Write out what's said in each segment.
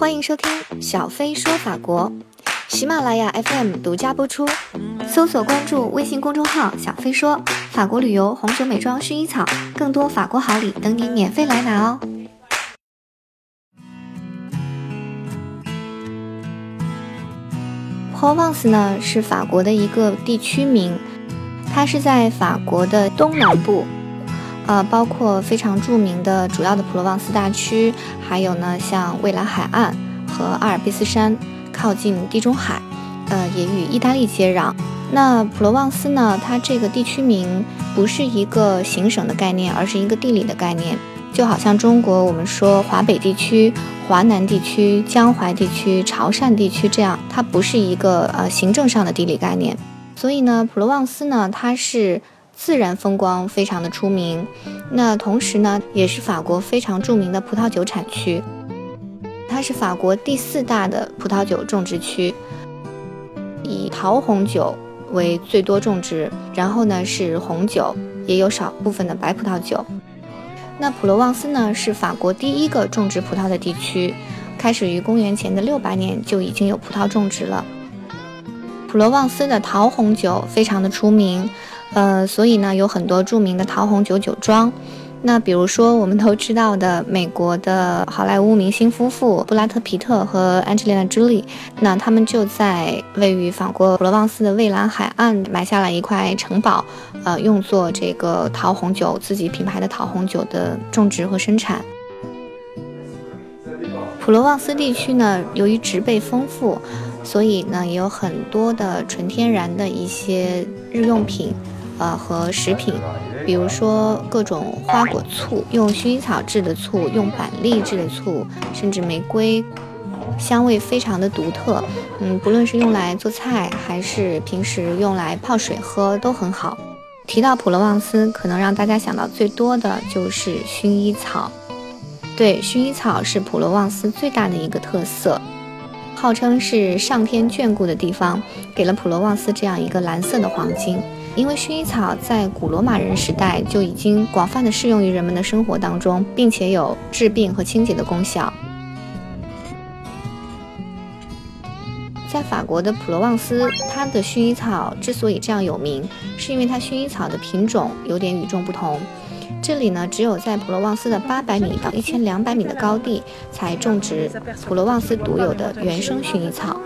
欢迎收听小飞说法国，喜马拉雅 FM 独家播出。搜索关注微信公众号“小飞说法国旅游、红酒、美妆、薰衣草”，更多法国好礼等你免费来拿哦。Provence 呢是法国的一个地区名，它是在法国的东南部。呃，包括非常著名的主要的普罗旺斯大区，还有呢，像蔚蓝海岸和阿尔卑斯山，靠近地中海，呃，也与意大利接壤。那普罗旺斯呢，它这个地区名不是一个行省的概念，而是一个地理的概念，就好像中国我们说华北地区、华南地区、江淮地区、潮汕地区这样，它不是一个呃行政上的地理概念。所以呢，普罗旺斯呢，它是。自然风光非常的出名，那同时呢，也是法国非常著名的葡萄酒产区。它是法国第四大的葡萄酒种植区，以桃红酒为最多种植，然后呢是红酒，也有少部分的白葡萄酒。那普罗旺斯呢是法国第一个种植葡萄的地区，开始于公元前的六百年就已经有葡萄种植了。普罗旺斯的桃红酒非常的出名。呃，所以呢，有很多著名的桃红酒酒庄。那比如说，我们都知道的美国的好莱坞明星夫妇布拉特皮特和安吉丽娜朱莉，那他们就在位于法国普罗旺斯的蔚蓝海岸买下了一块城堡，呃，用作这个桃红酒自己品牌的桃红酒的种植和生产。普罗旺斯地区呢，由于植被丰富，所以呢，也有很多的纯天然的一些日用品。呃，和食品，比如说各种花果醋，用薰衣草制的醋，用板栗制的醋，甚至玫瑰，香味非常的独特。嗯，不论是用来做菜，还是平时用来泡水喝，都很好。提到普罗旺斯，可能让大家想到最多的就是薰衣草。对，薰衣草是普罗旺斯最大的一个特色，号称是上天眷顾的地方，给了普罗旺斯这样一个蓝色的黄金。因为薰衣草在古罗马人时代就已经广泛的适用于人们的生活当中，并且有治病和清洁的功效。在法国的普罗旺斯，它的薰衣草之所以这样有名，是因为它薰衣草的品种有点与众不同。这里呢，只有在普罗旺斯的八百米到一千两百米的高地才种植普罗旺斯独有的原生薰衣草。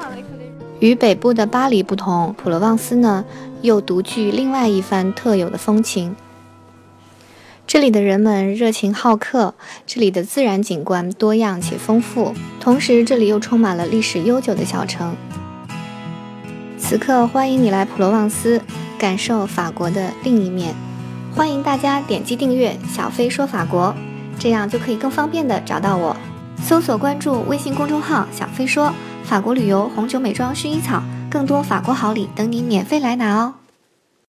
与北部的巴黎不同，普罗旺斯呢又独具另外一番特有的风情。这里的人们热情好客，这里的自然景观多样且丰富，同时这里又充满了历史悠久的小城。此刻欢迎你来普罗旺斯，感受法国的另一面。欢迎大家点击订阅“小飞说法国”，这样就可以更方便的找到我。搜索关注微信公众号“小飞说”。法国旅游、红酒、美妆、薰衣草，更多法国好礼等你免费来拿哦！